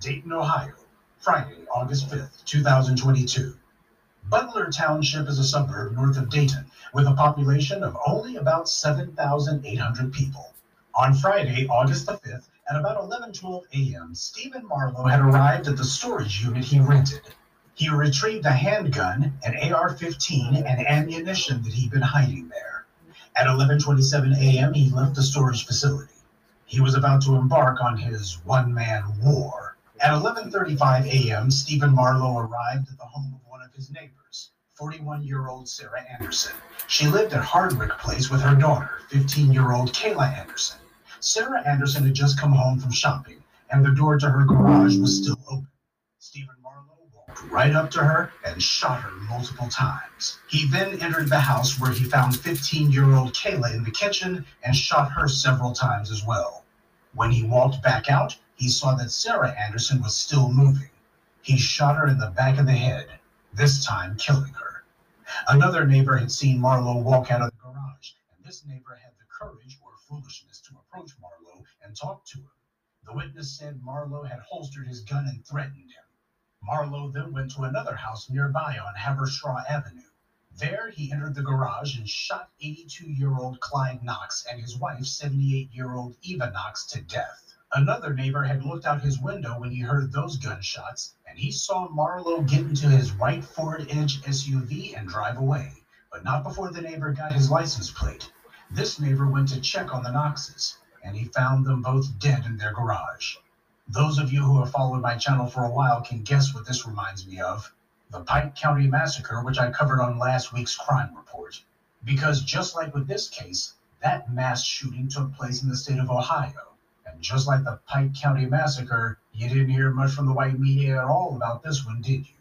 Dayton, Ohio, Friday, August 5th, 2022. Butler Township is a suburb north of Dayton with a population of only about 7,800 people. On Friday, August the 5th, at about 11:12 a.m., Stephen Marlowe had arrived at the storage unit he rented. He retrieved a handgun, an AR-15, and ammunition that he'd been hiding there. At 11:27 a.m., he left the storage facility. He was about to embark on his one-man war. At 11:35 a.m., Stephen Marlowe arrived at the home of one of his neighbors, 41-year-old Sarah Anderson. She lived at Hardwick Place with her daughter, 15-year-old Kayla Anderson. Sarah Anderson had just come home from shopping, and the door to her garage was still open. Stephen Marlowe walked right up to her and shot her multiple times. He then entered the house where he found 15 year old Kayla in the kitchen and shot her several times as well. When he walked back out, he saw that Sarah Anderson was still moving. He shot her in the back of the head, this time killing her. Another neighbor had seen Marlowe walk out of the garage, and this neighbor had the courage or foolishness to approach Marlowe and talk to him. The witness said Marlowe had holstered his gun and threatened him. Marlowe then went to another house nearby on Haverstraw Avenue. There, he entered the garage and shot 82 year old Clyde Knox and his wife, 78 year old Eva Knox, to death. Another neighbor had looked out his window when he heard those gunshots, and he saw Marlowe get into his white Ford Edge SUV and drive away, but not before the neighbor got his license plate. This neighbor went to check on the Knoxes, and he found them both dead in their garage. Those of you who have followed my channel for a while can guess what this reminds me of the Pike County Massacre, which I covered on last week's crime report. Because just like with this case, that mass shooting took place in the state of Ohio. And just like the Pike County Massacre, you didn't hear much from the white media at all about this one, did you?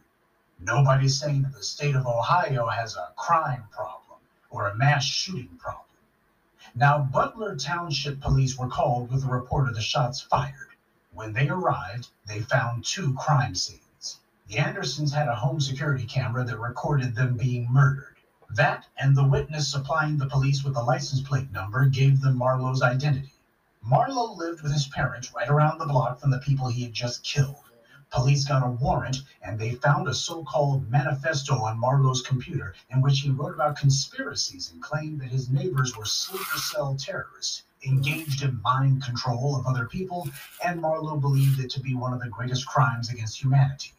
Nobody's saying that the state of Ohio has a crime problem or a mass shooting problem. Now, Butler Township police were called with a report of the shots fired. When they arrived, they found two crime scenes. The Andersons had a home security camera that recorded them being murdered. That and the witness supplying the police with the license plate number gave them Marlowe's identity. Marlowe lived with his parents right around the block from the people he had just killed. Police got a warrant and they found a so called manifesto on Marlowe's computer in which he wrote about conspiracies and claimed that his neighbors were sleeper cell terrorists engaged in mind control of other people, and Marlowe believed it to be one of the greatest crimes against humanity.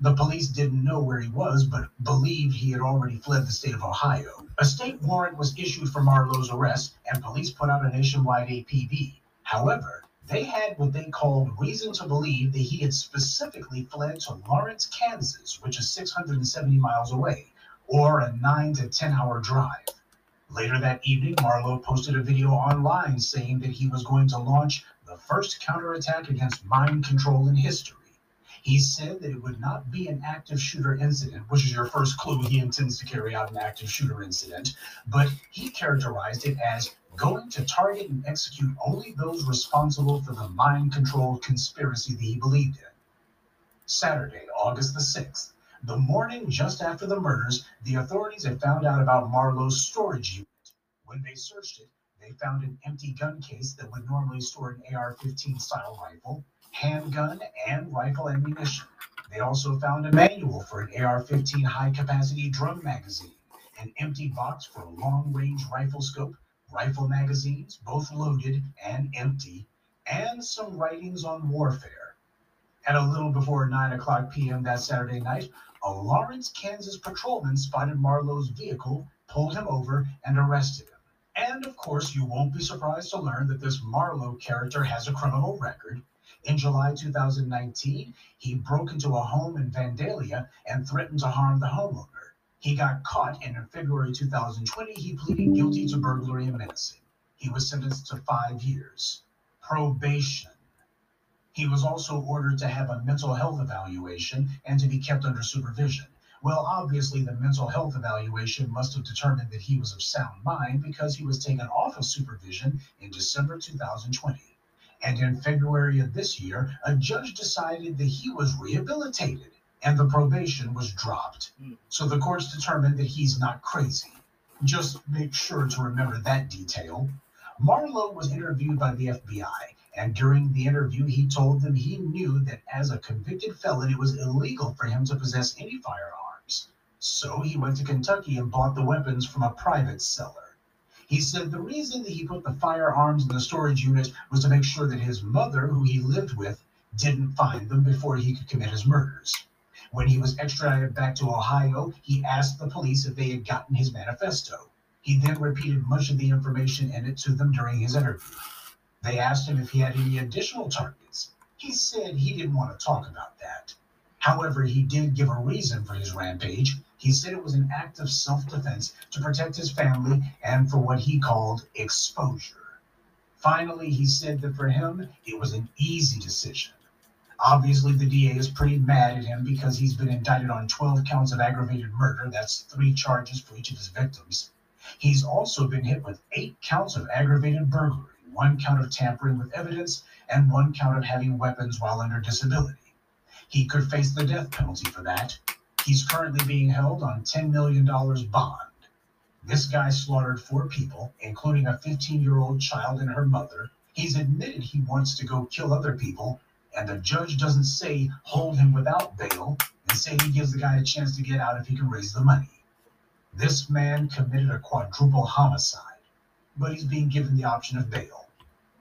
The police didn't know where he was, but believed he had already fled the state of Ohio. A state warrant was issued for Marlowe's arrest, and police put out a nationwide APB. However, they had what they called reason to believe that he had specifically fled to Lawrence, Kansas, which is 670 miles away, or a 9 to 10 hour drive. Later that evening, Marlowe posted a video online saying that he was going to launch the first counterattack against mind control in history. He said that it would not be an active shooter incident, which is your first clue he intends to carry out an active shooter incident, but he characterized it as going to target and execute only those responsible for the mind control conspiracy that he believed in. Saturday, August the 6th, the morning just after the murders, the authorities had found out about Marlowe's storage unit. When they searched it, they found an empty gun case that would normally store an AR 15 style rifle, handgun, and rifle ammunition. They also found a manual for an AR 15 high capacity drum magazine, an empty box for a long range rifle scope, rifle magazines, both loaded and empty, and some writings on warfare. At a little before 9 o'clock p.m. that Saturday night, a Lawrence, Kansas patrolman spotted Marlowe's vehicle, pulled him over, and arrested him. And of course, you won't be surprised to learn that this Marlowe character has a criminal record. In July 2019, he broke into a home in Vandalia and threatened to harm the homeowner. He got caught, and in February 2020, he pleaded guilty to burglary and menacing. He was sentenced to five years. Probation. He was also ordered to have a mental health evaluation and to be kept under supervision. Well, obviously, the mental health evaluation must have determined that he was of sound mind because he was taken off of supervision in December 2020. And in February of this year, a judge decided that he was rehabilitated and the probation was dropped. Hmm. So the courts determined that he's not crazy. Just make sure to remember that detail. Marlowe was interviewed by the FBI, And during the interview, he told them he knew that as a convicted felon, it was illegal for him to possess any firearms. So he went to Kentucky and bought the weapons from a private seller. He said the reason that he put the firearms in the storage unit was to make sure that his mother, who he lived with, didn't find them before he could commit his murders. When he was extradited back to Ohio, he asked the police if they had gotten his manifesto. He then repeated much of the information in it to them during his interview. They asked him if he had any additional targets. He said he didn't want to talk about that. However, he did give a reason for his rampage. He said it was an act of self defense to protect his family and for what he called exposure. Finally, he said that for him, it was an easy decision. Obviously, the DA is pretty mad at him because he's been indicted on 12 counts of aggravated murder. That's three charges for each of his victims. He's also been hit with eight counts of aggravated burglary, one count of tampering with evidence, and one count of having weapons while under disability. He could face the death penalty for that. He's currently being held on $10 million bond. This guy slaughtered four people, including a 15 year old child and her mother. He's admitted he wants to go kill other people, and the judge doesn't say hold him without bail and say he gives the guy a chance to get out if he can raise the money. This man committed a quadruple homicide, but he's being given the option of bail.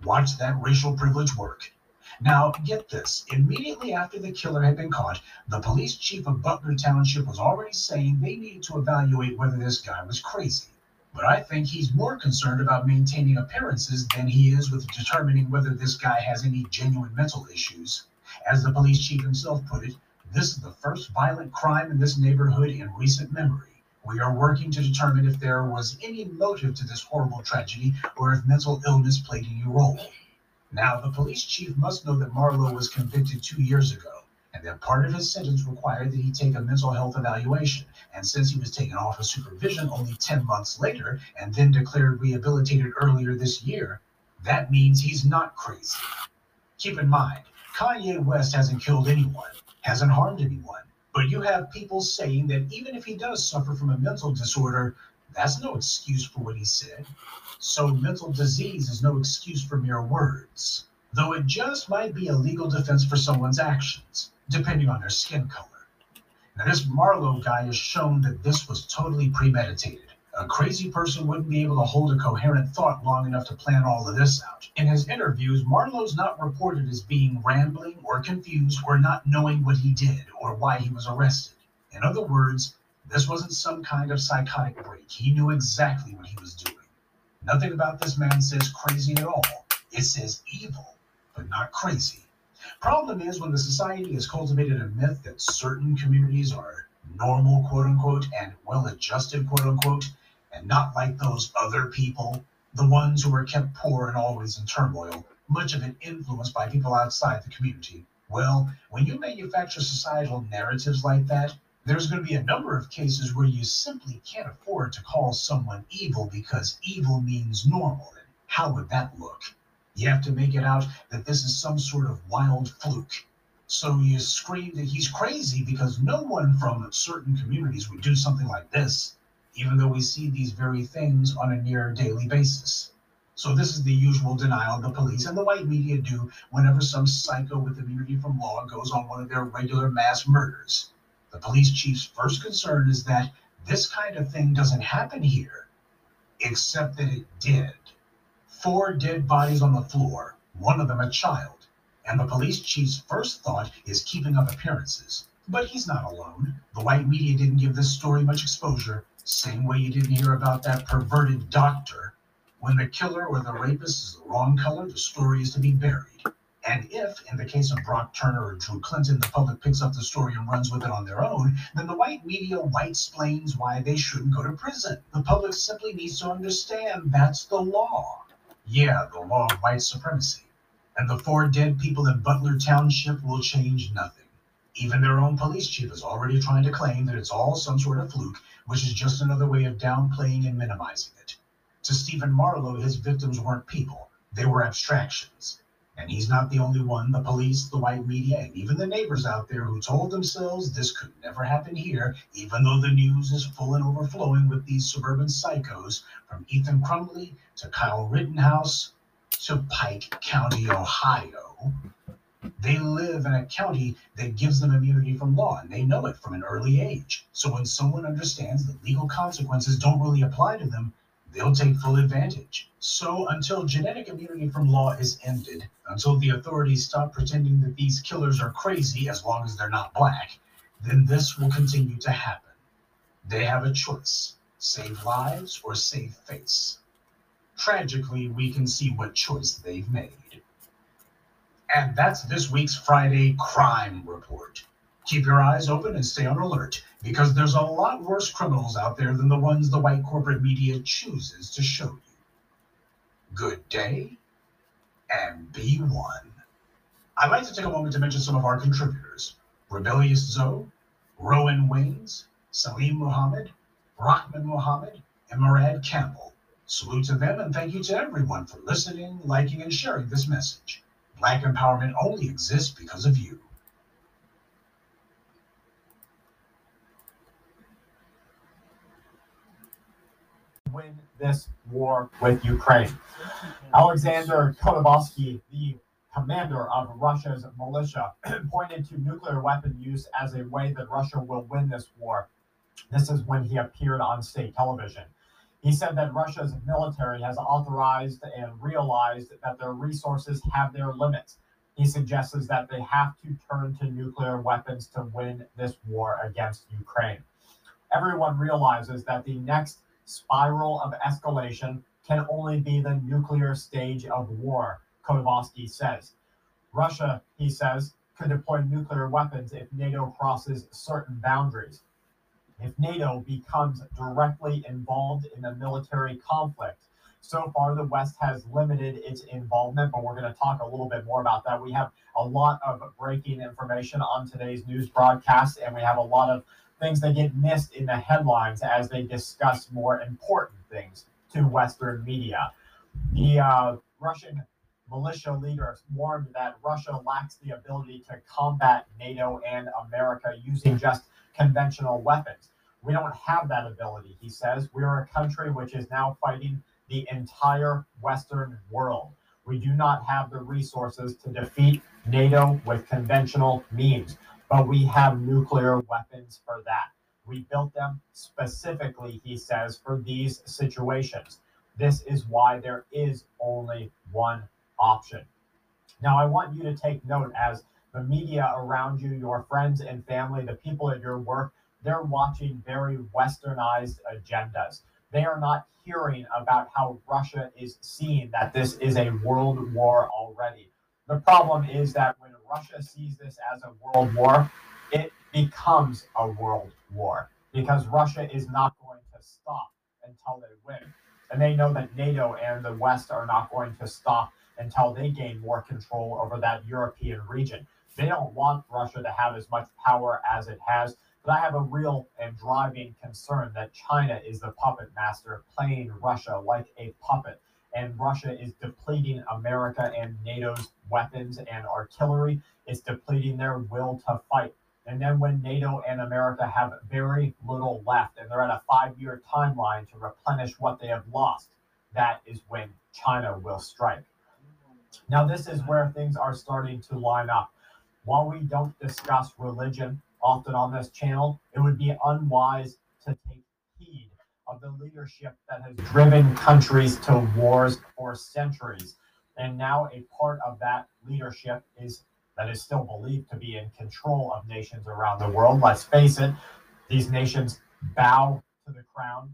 Watch that racial privilege work. Now, get this. Immediately after the killer had been caught, the police chief of Butler Township was already saying they needed to evaluate whether this guy was crazy. But I think he's more concerned about maintaining appearances than he is with determining whether this guy has any genuine mental issues. As the police chief himself put it, this is the first violent crime in this neighborhood in recent memory. We are working to determine if there was any motive to this horrible tragedy or if mental illness played any role. Now, the police chief must know that Marlowe was convicted two years ago and that part of his sentence required that he take a mental health evaluation. And since he was taken off of supervision only 10 months later and then declared rehabilitated earlier this year, that means he's not crazy. Keep in mind, Kanye West hasn't killed anyone, hasn't harmed anyone, but you have people saying that even if he does suffer from a mental disorder, that's no excuse for what he said. So mental disease is no excuse for mere words, though it just might be a legal defense for someone's actions depending on their skin color. Now, this Marlowe guy has shown that this was totally premeditated. A crazy person wouldn't be able to hold a coherent thought long enough to plan all of this out. In his interviews, Marlowe's not reported as being rambling or confused or not knowing what he did or why he was arrested. In other words, this wasn't some kind of psychotic break. He knew exactly what he was doing. Nothing about this man says crazy at all. It says evil, but not crazy. Problem is when the society has cultivated a myth that certain communities are normal, quote unquote, and well adjusted, quote unquote, and not like those other people, the ones who are kept poor and always in turmoil, much of it influenced by people outside the community. Well, when you manufacture societal narratives like that, there's going to be a number of cases where you simply can't afford to call someone evil because evil means normal. And how would that look? You have to make it out that this is some sort of wild fluke. So you scream that he's crazy because no one from certain communities would do something like this, even though we see these very things on a near daily basis. So this is the usual denial the police and the white media do whenever some psycho with immunity from law goes on one of their regular mass murders. The police chief's first concern is that this kind of thing doesn't happen here, except that it did four dead bodies on the floor, one of them a child. And the police chief's first thought is keeping up appearances. But he's not alone. The white media didn't give this story much exposure, same way you didn't hear about that perverted doctor. When the killer or the rapist is the wrong color, the story is to be buried. And if, in the case of Brock Turner or Drew Clinton, the public picks up the story and runs with it on their own, then the white media white explains why they shouldn't go to prison. The public simply needs to understand that's the law. Yeah, the law of white supremacy. And the four dead people in Butler Township will change nothing. Even their own police chief is already trying to claim that it's all some sort of fluke, which is just another way of downplaying and minimizing it. To Stephen Marlowe, his victims weren't people, they were abstractions. And he's not the only one. The police, the white media, and even the neighbors out there who told themselves this could never happen here, even though the news is full and overflowing with these suburban psychos, from Ethan Crumbley to Kyle Rittenhouse, to Pike County, Ohio. They live in a county that gives them immunity from law, and they know it from an early age. So when someone understands that legal consequences don't really apply to them, they'll take full advantage. So until genetic immunity from law is ended, until the authorities stop pretending that these killers are crazy as long as they're not black, then this will continue to happen. They have a choice save lives or save face. Tragically, we can see what choice they've made. And that's this week's Friday Crime Report. Keep your eyes open and stay on alert because there's a lot worse criminals out there than the ones the white corporate media chooses to show you. Good day and be one. I'd like to take a moment to mention some of our contributors Rebellious Zoe, Rowan Wings, Salim Muhammad, Rahman Muhammad, and Murad Campbell. Salute to them and thank you to everyone for listening, liking, and sharing this message. Black empowerment only exists because of you. Win this war with Ukraine. Alexander Kotovsky, the commander of Russia's militia, pointed to nuclear weapon use as a way that Russia will win this war. This is when he appeared on state television. He said that Russia's military has authorized and realized that their resources have their limits. He suggests that they have to turn to nuclear weapons to win this war against Ukraine. Everyone realizes that the next spiral of escalation can only be the nuclear stage of war, Kotovsky says. Russia, he says, could deploy nuclear weapons if NATO crosses certain boundaries if NATO becomes directly involved in a military conflict. So far, the West has limited its involvement, but we're going to talk a little bit more about that. We have a lot of breaking information on today's news broadcast, and we have a lot of things that get missed in the headlines as they discuss more important things to Western media. The uh, Russian militia leaders warned that Russia lacks the ability to combat NATO and America using just conventional weapons. We don't have that ability, he says. We are a country which is now fighting the entire Western world. We do not have the resources to defeat NATO with conventional means, but we have nuclear weapons for that. We built them specifically, he says, for these situations. This is why there is only one option. Now, I want you to take note as the media around you, your friends and family, the people at your work, they're watching very westernized agendas. They are not hearing about how Russia is seeing that this is a world war already. The problem is that when Russia sees this as a world war, it becomes a world war because Russia is not going to stop until they win. And they know that NATO and the West are not going to stop until they gain more control over that European region. They don't want Russia to have as much power as it has. But I have a real and driving concern that China is the puppet master, playing Russia like a puppet. And Russia is depleting America and NATO's weapons and artillery. It's depleting their will to fight. And then when NATO and America have very little left and they're at a five year timeline to replenish what they have lost, that is when China will strike. Now, this is where things are starting to line up. While we don't discuss religion often on this channel, it would be unwise to take of the leadership that has driven countries to wars for centuries. And now a part of that leadership is that is still believed to be in control of nations around the world. Let's face it, these nations bow to the crown,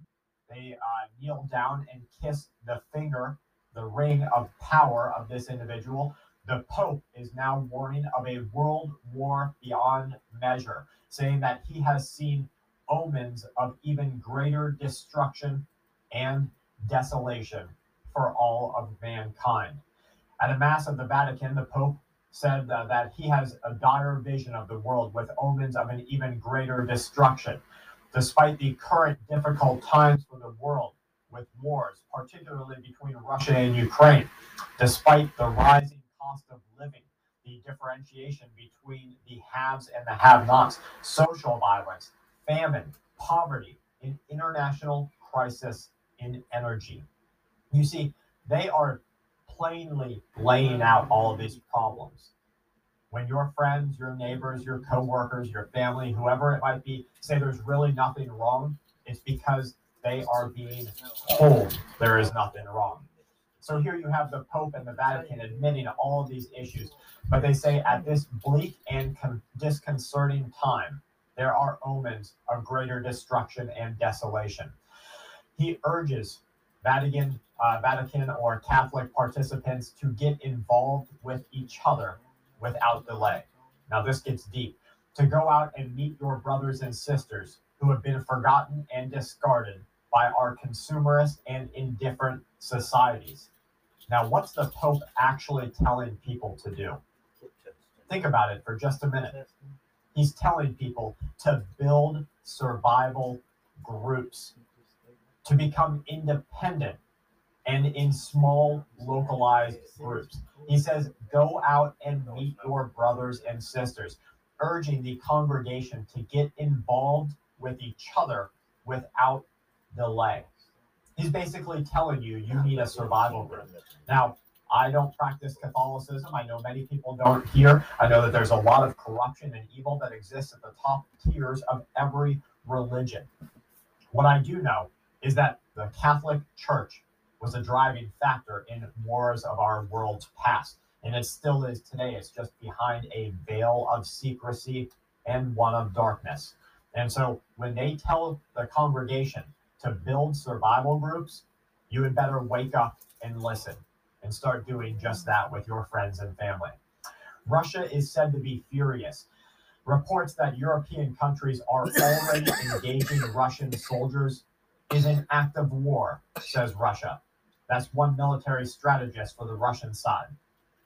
they uh, kneel down and kiss the finger, the ring of power of this individual the Pope is now warning of a world war beyond measure, saying that he has seen omens of even greater destruction and desolation for all of mankind. At a Mass of the Vatican, the Pope said uh, that he has a dire vision of the world with omens of an even greater destruction. Despite the current difficult times for the world with wars, particularly between Russia and Ukraine, despite the rising cost of living, the differentiation between the haves and the have nots, social violence, famine, poverty, an international crisis in energy. You see, they are plainly laying out all of these problems. When your friends, your neighbors, your coworkers, your family, whoever it might be, say there's really nothing wrong, it's because they are being told there is nothing wrong. So here you have the Pope and the Vatican admitting all of these issues, but they say at this bleak and con- disconcerting time, there are omens of greater destruction and desolation. He urges Vatican, uh, Vatican or Catholic participants to get involved with each other without delay. Now this gets deep. To go out and meet your brothers and sisters who have been forgotten and discarded by our consumerist and indifferent societies. Now, what's the Pope actually telling people to do? Think about it for just a minute. He's telling people to build survival groups, to become independent and in small, localized groups. He says, go out and meet your brothers and sisters, urging the congregation to get involved with each other without delay. He's basically telling you you need a survival group. Now, I don't practice Catholicism. I know many people don't here. I know that there's a lot of corruption and evil that exists at the top tiers of every religion. What I do know is that the Catholic Church was a driving factor in wars of our world's past, and it still is today. It's just behind a veil of secrecy and one of darkness. And so when they tell the congregation to build survival groups, you had better wake up and listen and start doing just that with your friends and family. Russia is said to be furious. Reports that European countries are already engaging Russian soldiers is an act of war, says Russia. That's one military strategist for the Russian side.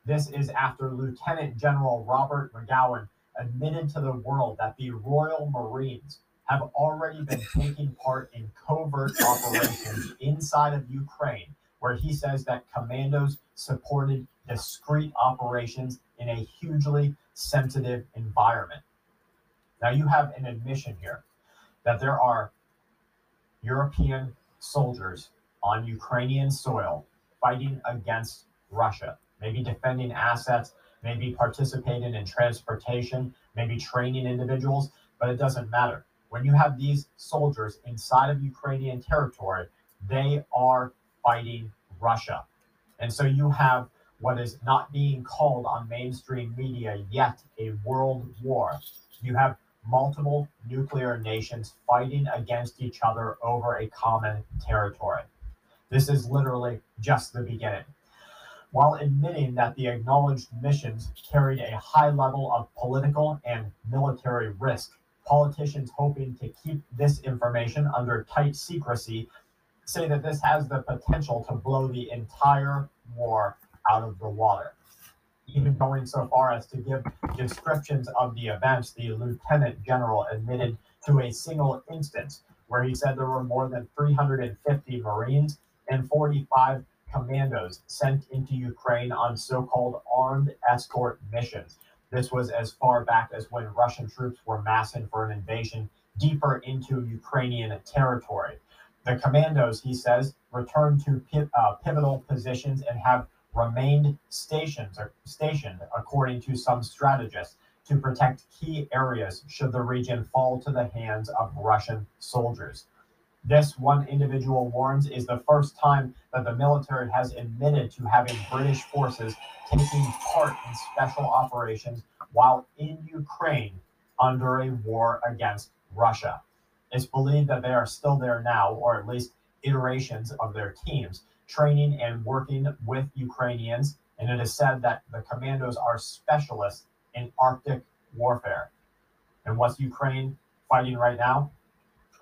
This is after Lieutenant General Robert Magowan admitted to the world that the Royal Marines have already been taking part in covert operations inside of Ukraine, where he says that commandos supported discreet operations in a hugely sensitive environment. Now, you have an admission here that there are European soldiers on Ukrainian soil fighting against Russia, maybe defending assets, maybe participating in transportation, maybe training individuals, but it doesn't matter. When you have these soldiers inside of Ukrainian territory, they are fighting Russia. And so you have what is not being called on mainstream media yet a world war. You have multiple nuclear nations fighting against each other over a common territory. This is literally just the beginning. While admitting that the acknowledged missions carried a high level of political and military risk, politicians hoping to keep this information under tight secrecy say that this has the potential to blow the entire war out of the water. Even going so far as to give descriptions of the events, the lieutenant general admitted to a single instance where he said there were more than 350 Marines and 45 commandos sent into Ukraine on so called armed escort missions. This was as far back as when Russian troops were massing for an invasion deeper into Ukrainian territory. The commandos, he says, returned to uh, pivotal positions and have remained stationed, stationed, according to some strategists, to protect key areas should the region fall to the hands of Russian soldiers. This, one individual warns, is the first time that the military has admitted to having British forces taking part in special operations while in Ukraine under a war against Russia. It's believed that they are still there now, or at least iterations of their teams, training and working with Ukrainians. And it is said that the commandos are specialists in Arctic warfare. And what's Ukraine fighting right now?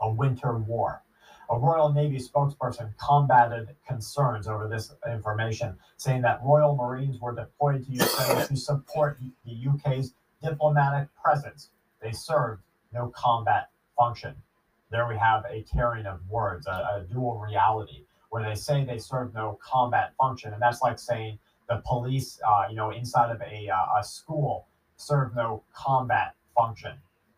A winter war. A Royal Navy spokesperson combated concerns over this information, saying that Royal Marines were deployed to Ukraine to support the UK's diplomatic presence. They served no combat function. There we have a tearing of words, a, a dual reality, where they say they serve no combat function, and that's like saying the police, uh, you know, inside of a, uh, a school serve no combat function.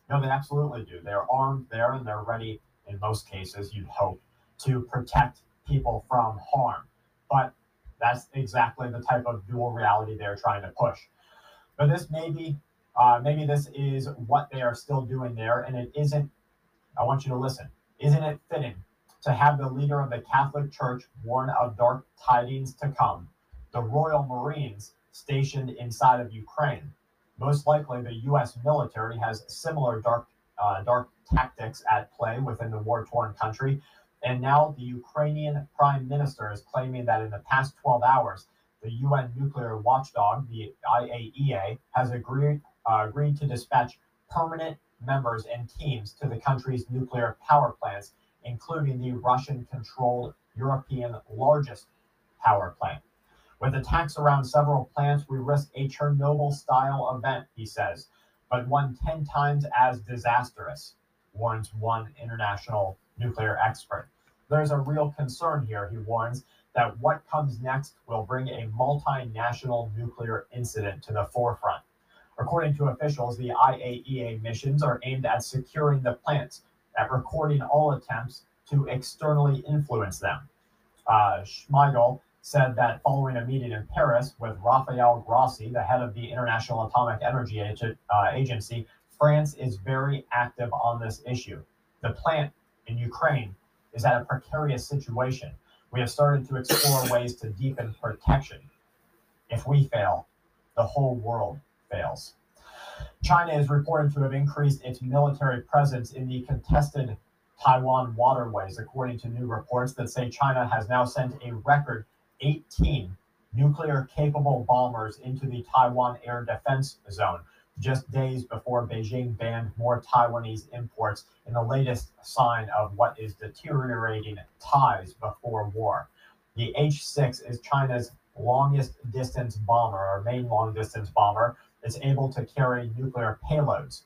No, they absolutely do. They're armed there and they're ready in most cases, you'd hope, to protect people from harm. But That's exactly the type of dual reality they're trying to push. But this may be, uh, maybe this is what they are still doing there, and it isn't. I want you to listen. Isn't it fitting to have the leader of the Catholic Church warn of dark tidings to come? The Royal Marines stationed inside of Ukraine. Most likely, the U.S. military has similar dark uh, dark tactics at play within the war-torn country. And now the Ukrainian prime minister is claiming that in the past 12 hours, the UN nuclear watchdog, the IAEA, has agreed uh, agreed to dispatch permanent members and teams to the country's nuclear power plants, including the Russian-controlled European largest power plant. With attacks around several plants, we risk a Chernobyl style event, he says, but one 10 times as disastrous, warns one international nuclear expert. There's a real concern here, he warns, that what comes next will bring a multinational nuclear incident to the forefront. According to officials, the IAEA missions are aimed at securing the plants, at recording all attempts to externally influence them. Uh, Shmyhal said that following a meeting in Paris with Rafael Grossi, the head of the International Atomic Energy uh, Agency, France is very active on this issue. The plant in Ukraine is at a precarious situation. We have started to explore ways to deepen protection. If we fail, the whole world fails. China is reported to have increased its military presence in the contested Taiwan waterways, according to new reports that say China has now sent a record 18 nuclear capable bombers into the Taiwan air defense zone just days before Beijing banned more Taiwanese imports in the latest sign of what is deteriorating ties before war. The H 6 is China's longest distance bomber, or main long distance bomber. It's able to carry nuclear payloads.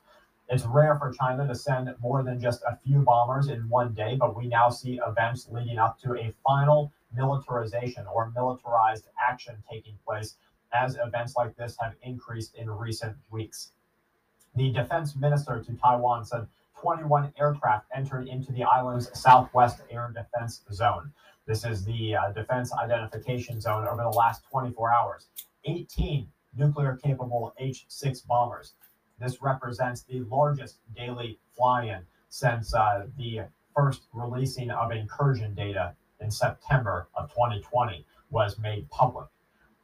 It's rare for China to send more than just a few bombers in one day, but we now see events leading up to a final militarization or militarized action taking place as events like this have increased in recent weeks. The defense minister to Taiwan said 21 aircraft entered into the island's southwest air defense zone. This is the uh, defense identification zone over the last 24 hours. 18 nuclear capable H 6 bombers. This represents the largest daily fly in since uh, the first releasing of incursion data in September of 2020 was made public.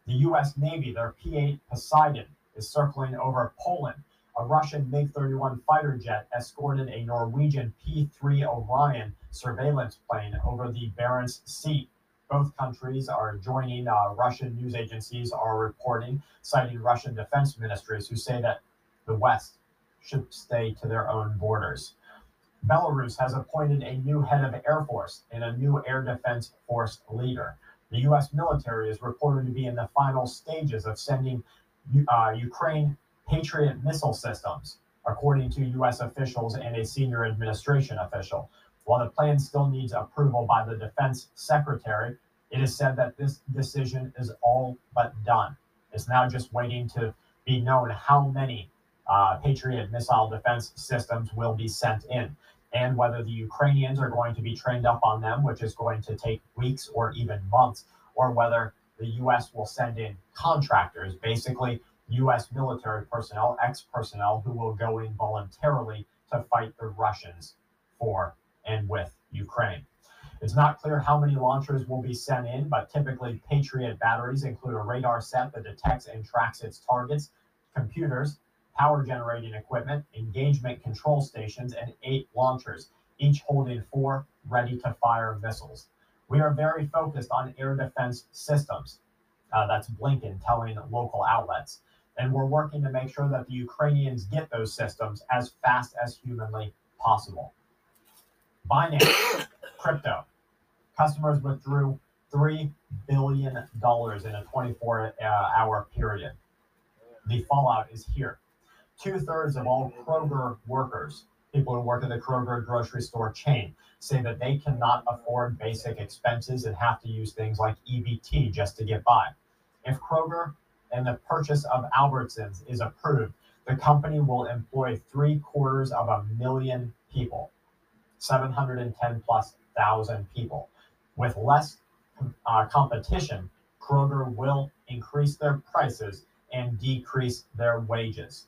The U.S. Navy, their P 8 Poseidon, is circling over Poland. A Russian MiG 31 fighter jet escorted a Norwegian P 3 Orion surveillance plane over the Barents Sea. Both countries are joining, uh, Russian news agencies are reporting, citing Russian defense ministries who say that the West should stay to their own borders. Belarus has appointed a new head of Air Force and a new Air Defense Force leader. The U.S. military is reported to be in the final stages of sending uh, Ukraine Patriot missile systems, according to U.S. officials and a senior administration official. While the plan still needs approval by the defense secretary, it is said that this decision is all but done. It's now just waiting to be known how many uh, Patriot missile defense systems will be sent in, and whether the Ukrainians are going to be trained up on them, which is going to take weeks or even months, or whether the U.S. will send in contractors, basically U.S. military personnel, ex personnel, who will go in voluntarily to fight the Russians for and with Ukraine. It's not clear how many launchers will be sent in, but typically Patriot batteries include a radar set that detects and tracks its targets, computers, power generating equipment, engagement control stations, and eight launchers, each holding four ready to fire missiles. We are very focused on air defense systems. Uh, that's Blinken telling local outlets. And we're working to make sure that the Ukrainians get those systems as fast as humanly possible. Binance, crypto. Customers withdrew $3 billion in a 24 uh, hour period. The fallout is here two thirds of all Kroger workers, people who work at the Kroger grocery store chain, say that they cannot afford basic expenses and have to use things like EBT just to get by. If Kroger and the purchase of Albertsons is approved, the company will employ three quarters of a million people, 710 plus thousand people. With less uh, competition, Kroger will increase their prices and decrease their wages.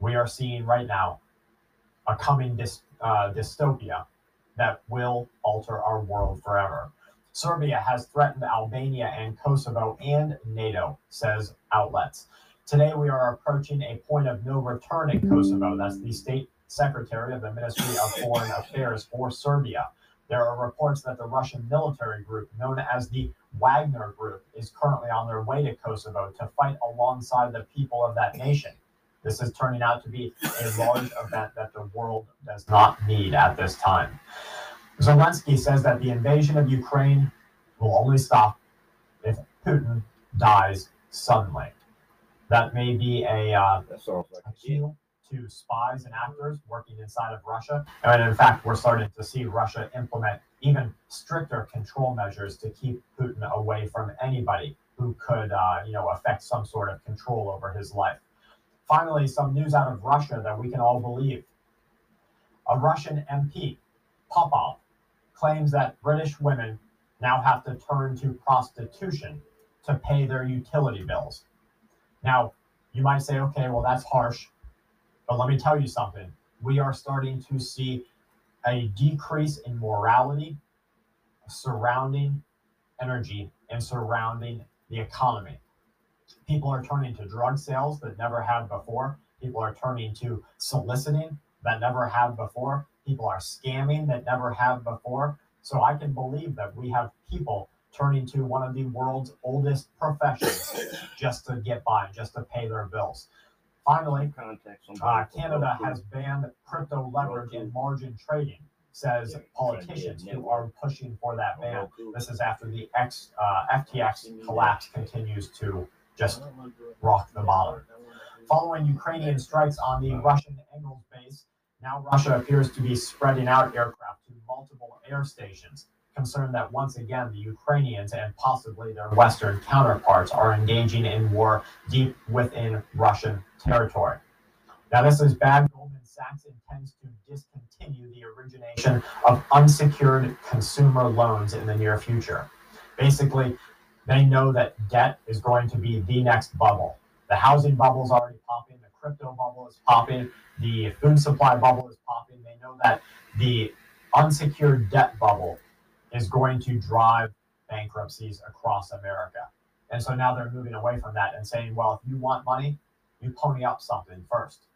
We are seeing right now a coming dys, uh, dystopia that will alter our world forever. Serbia has threatened Albania and Kosovo and NATO, says outlets. Today, we are approaching a point of no return in Kosovo. That's the state secretary of the Ministry of Foreign Affairs for Serbia. There are reports that the Russian military group, known as the Wagner Group, is currently on their way to Kosovo to fight alongside the people of that nation. This is turning out to be a large event that the world does not need at this time. Zelensky says that the invasion of Ukraine will only stop if Putin dies suddenly. That may be a, uh, That sounds like a cue to spies and actors working inside of Russia. And in fact, we're starting to see Russia implement even stricter control measures to keep Putin away from anybody who could, uh, you know, affect some sort of control over his life. Finally, some news out of Russia that we can all believe. A Russian MP, Popov, claims that British women now have to turn to prostitution to pay their utility bills. Now, you might say, okay, well, that's harsh. But let me tell you something. We are starting to see a decrease in morality surrounding energy and surrounding the economy. People are turning to drug sales that never had before. People are turning to soliciting that never had before. People are scamming that never had before. So I can believe that we have people turning to one of the world's oldest professions just to get by, just to pay their bills. Finally, uh. Canada has banned crypto leverage and margin trading, says politicians who are pushing for that ban. This is after the X, uh, FTX collapse continues to just rock the bottom. Following Ukrainian strikes on the Russian Engels base, now Russia appears to be spreading out aircraft to multiple air stations, concerned that once again the Ukrainians and possibly their Western counterparts are engaging in war deep within Russian territory. Now, this is bad. Goldman Sachs intends to discontinue the origination of unsecured consumer loans in the near future. Basically, they know that debt is going to be the next bubble. The housing bubble is already popping, the crypto bubble is popping, the food supply bubble is popping. They know that the unsecured debt bubble is going to drive bankruptcies across America. And so now they're moving away from that and saying, well, if you want money, you pony up something first.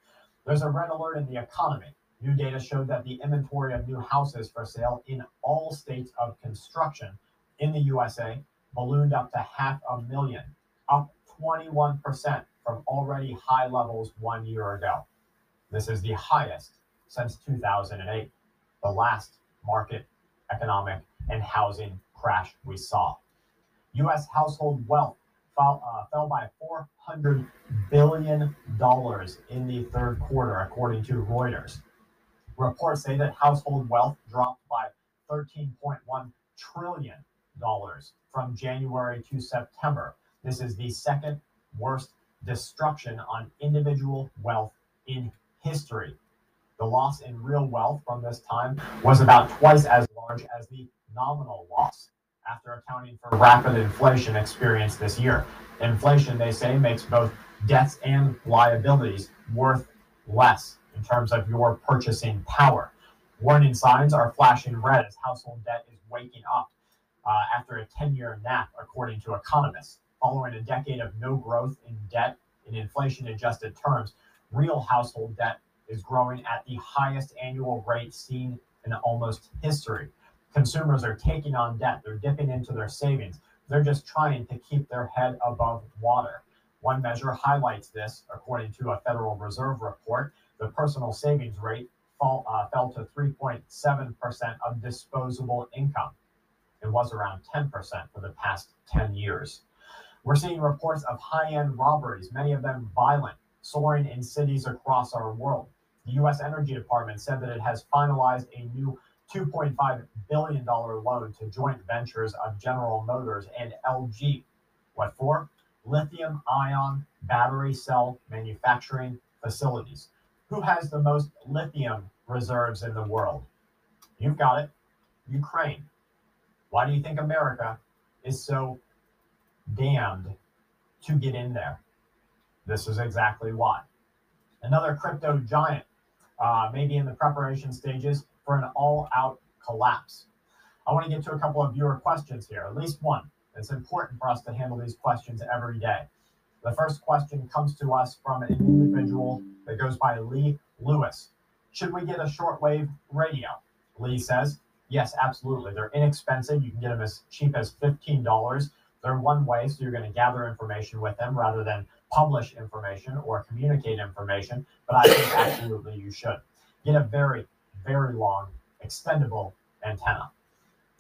There's a red alert in the economy. New data showed that the inventory of new houses for sale in all states of construction in the USA ballooned up to half a million, up 21% from already high levels one year ago. This is the highest since 2008, the last market economic and housing crash we saw. U.S. household wealth fell, uh, fell by 400 billion dollars in the third quarter, according to Reuters. Reports say that household wealth dropped by 13.1 trillion dollars from January to September. This is the second worst destruction on individual wealth in history. The loss in real wealth from this time was about twice as large as the nominal loss after accounting for rapid inflation experienced this year. Inflation, they say, makes both debts and liabilities worth less in terms of your purchasing power. Warning signs are flashing red as household debt is waking up uh, after a 10 year nap, according to economists. Following a decade of no growth in debt in inflation adjusted terms, real household debt is growing at the highest annual rate seen in almost history. Consumers are taking on debt, they're dipping into their savings, they're just trying to keep their head above water. One measure highlights this, according to a Federal Reserve report. The personal savings rate fall, uh, fell to 3.7% of disposable income. It was around 10% for the past 10 years. We're seeing reports of high end robberies, many of them violent, soaring in cities across our world. The U.S. Energy Department said that it has finalized a new $2.5 billion loan to joint ventures of General Motors and LG. What for? Lithium ion battery cell manufacturing facilities. Who has the most lithium reserves in the world? You've got it Ukraine. Why do you think America is so damned to get in there. This is exactly why. Another crypto giant uh, maybe in the preparation stages for an all out collapse. I want to get to a couple of viewer questions here, at least one. It's important for us to handle these questions every day. The first question comes to us from an individual that goes by Lee Lewis. Should we get a shortwave radio? Lee says, yes, absolutely. They're inexpensive. You can get them as cheap as $15. They're one way, so you're going to gather information with them rather than publish information or communicate information. But I think absolutely you should. Get a very, very long, extendable antenna.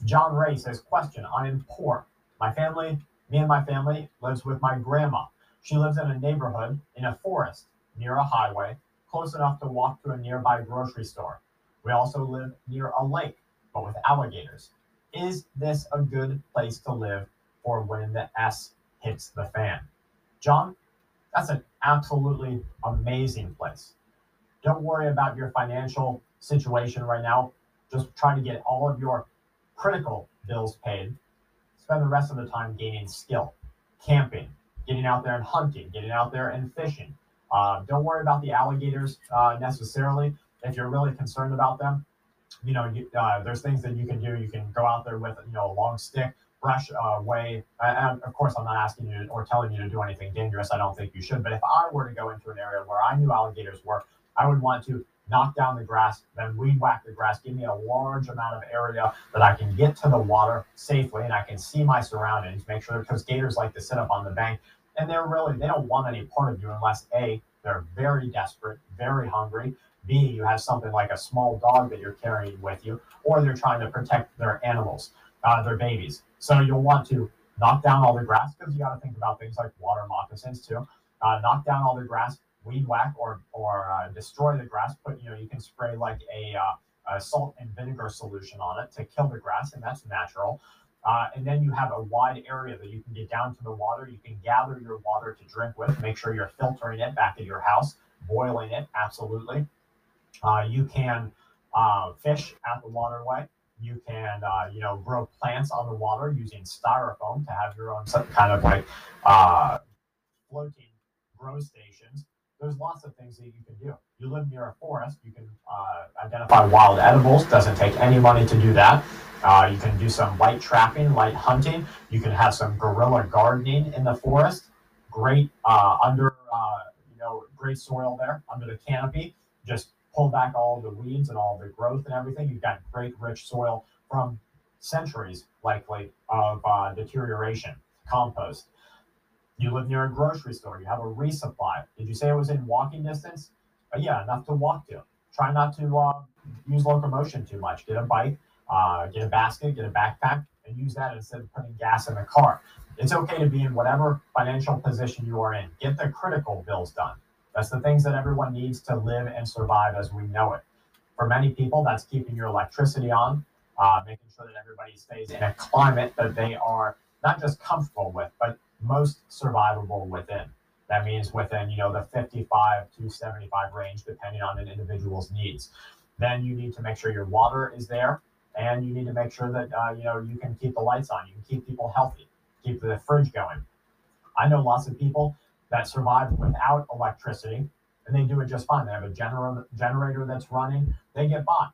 John Ray says, question, I am poor. My family, me and my family lives with my grandma. She lives in a neighborhood in a forest near a highway, close enough to walk to a nearby grocery store. We also live near a lake, but with alligators. Is this a good place to live for when the S hits the fan? John, that's an absolutely amazing place. Don't worry about your financial situation right now. Just try to get all of your critical bills paid. Spend the rest of the time gaining skill, camping, getting out there and hunting, getting out there and fishing. Uh, don't worry about the alligators uh, necessarily. If you're really concerned about them, you know, you, uh, there's things that you can do. You can go out there with, you know, a long stick, brush away. Uh, and of course, I'm not asking you or telling you to do anything dangerous. I don't think you should. But if I were to go into an area where I knew alligators were, I would want to knock down the grass, then weed whack the grass, give me a large amount of area that I can get to the water safely and I can see my surroundings, make sure because gators like to sit up on the bank and they're really they don't want any part of you unless A, they're very desperate, very hungry. B, you have something like a small dog that you're carrying with you, or they're trying to protect their animals, uh, their babies. So you'll want to knock down all the grass because you got to think about things like water moccasins too. Uh, knock down all the grass, weed whack or or uh, destroy the grass. Put you know you can spray like a, uh, a, salt and vinegar solution on it to kill the grass, and that's natural. Uh, and then you have a wide area that you can get down to the water. You can gather your water to drink with. Make sure you're filtering it back at your house, boiling it absolutely. Uh, you can fish at the waterway. You can, uh, you know, grow plants on the water using styrofoam to have your own kind of like uh, floating grow stations. There's lots of things that you can do. You live near a forest, you can uh, identify wild edibles. Doesn't take any money to do that. Uh, you can do some light trapping, light hunting. You can have some guerrilla gardening in the forest. Great uh, under, uh, you know, great soil there under the canopy. Just pull back all the weeds and all the growth and everything. You've got great rich soil from centuries likely of uh, deterioration, compost. You live near a grocery store, you have a resupply. Did you say it was in walking distance? Uh, yeah, enough to walk to. Try not to uh, use locomotion too much. Get a bike, uh, get a basket, get a backpack, and use that instead of putting gas in the car. It's okay to be in whatever financial position you are in. Get the critical bills done. That's the things that everyone needs to live and survive as we know it. For many people, that's keeping your electricity on, uh, making sure that everybody stays in a climate that they are not just comfortable with, but most survivable within. That means within, you know, the 55 to 75 range, depending on an individual's needs. Then you need to make sure your water is there, and you need to make sure that uh, you know you can keep the lights on, you can keep people healthy, keep the fridge going. I know lots of people that survive without electricity, and they do it just fine. They have a gener- generator that's running, they get by.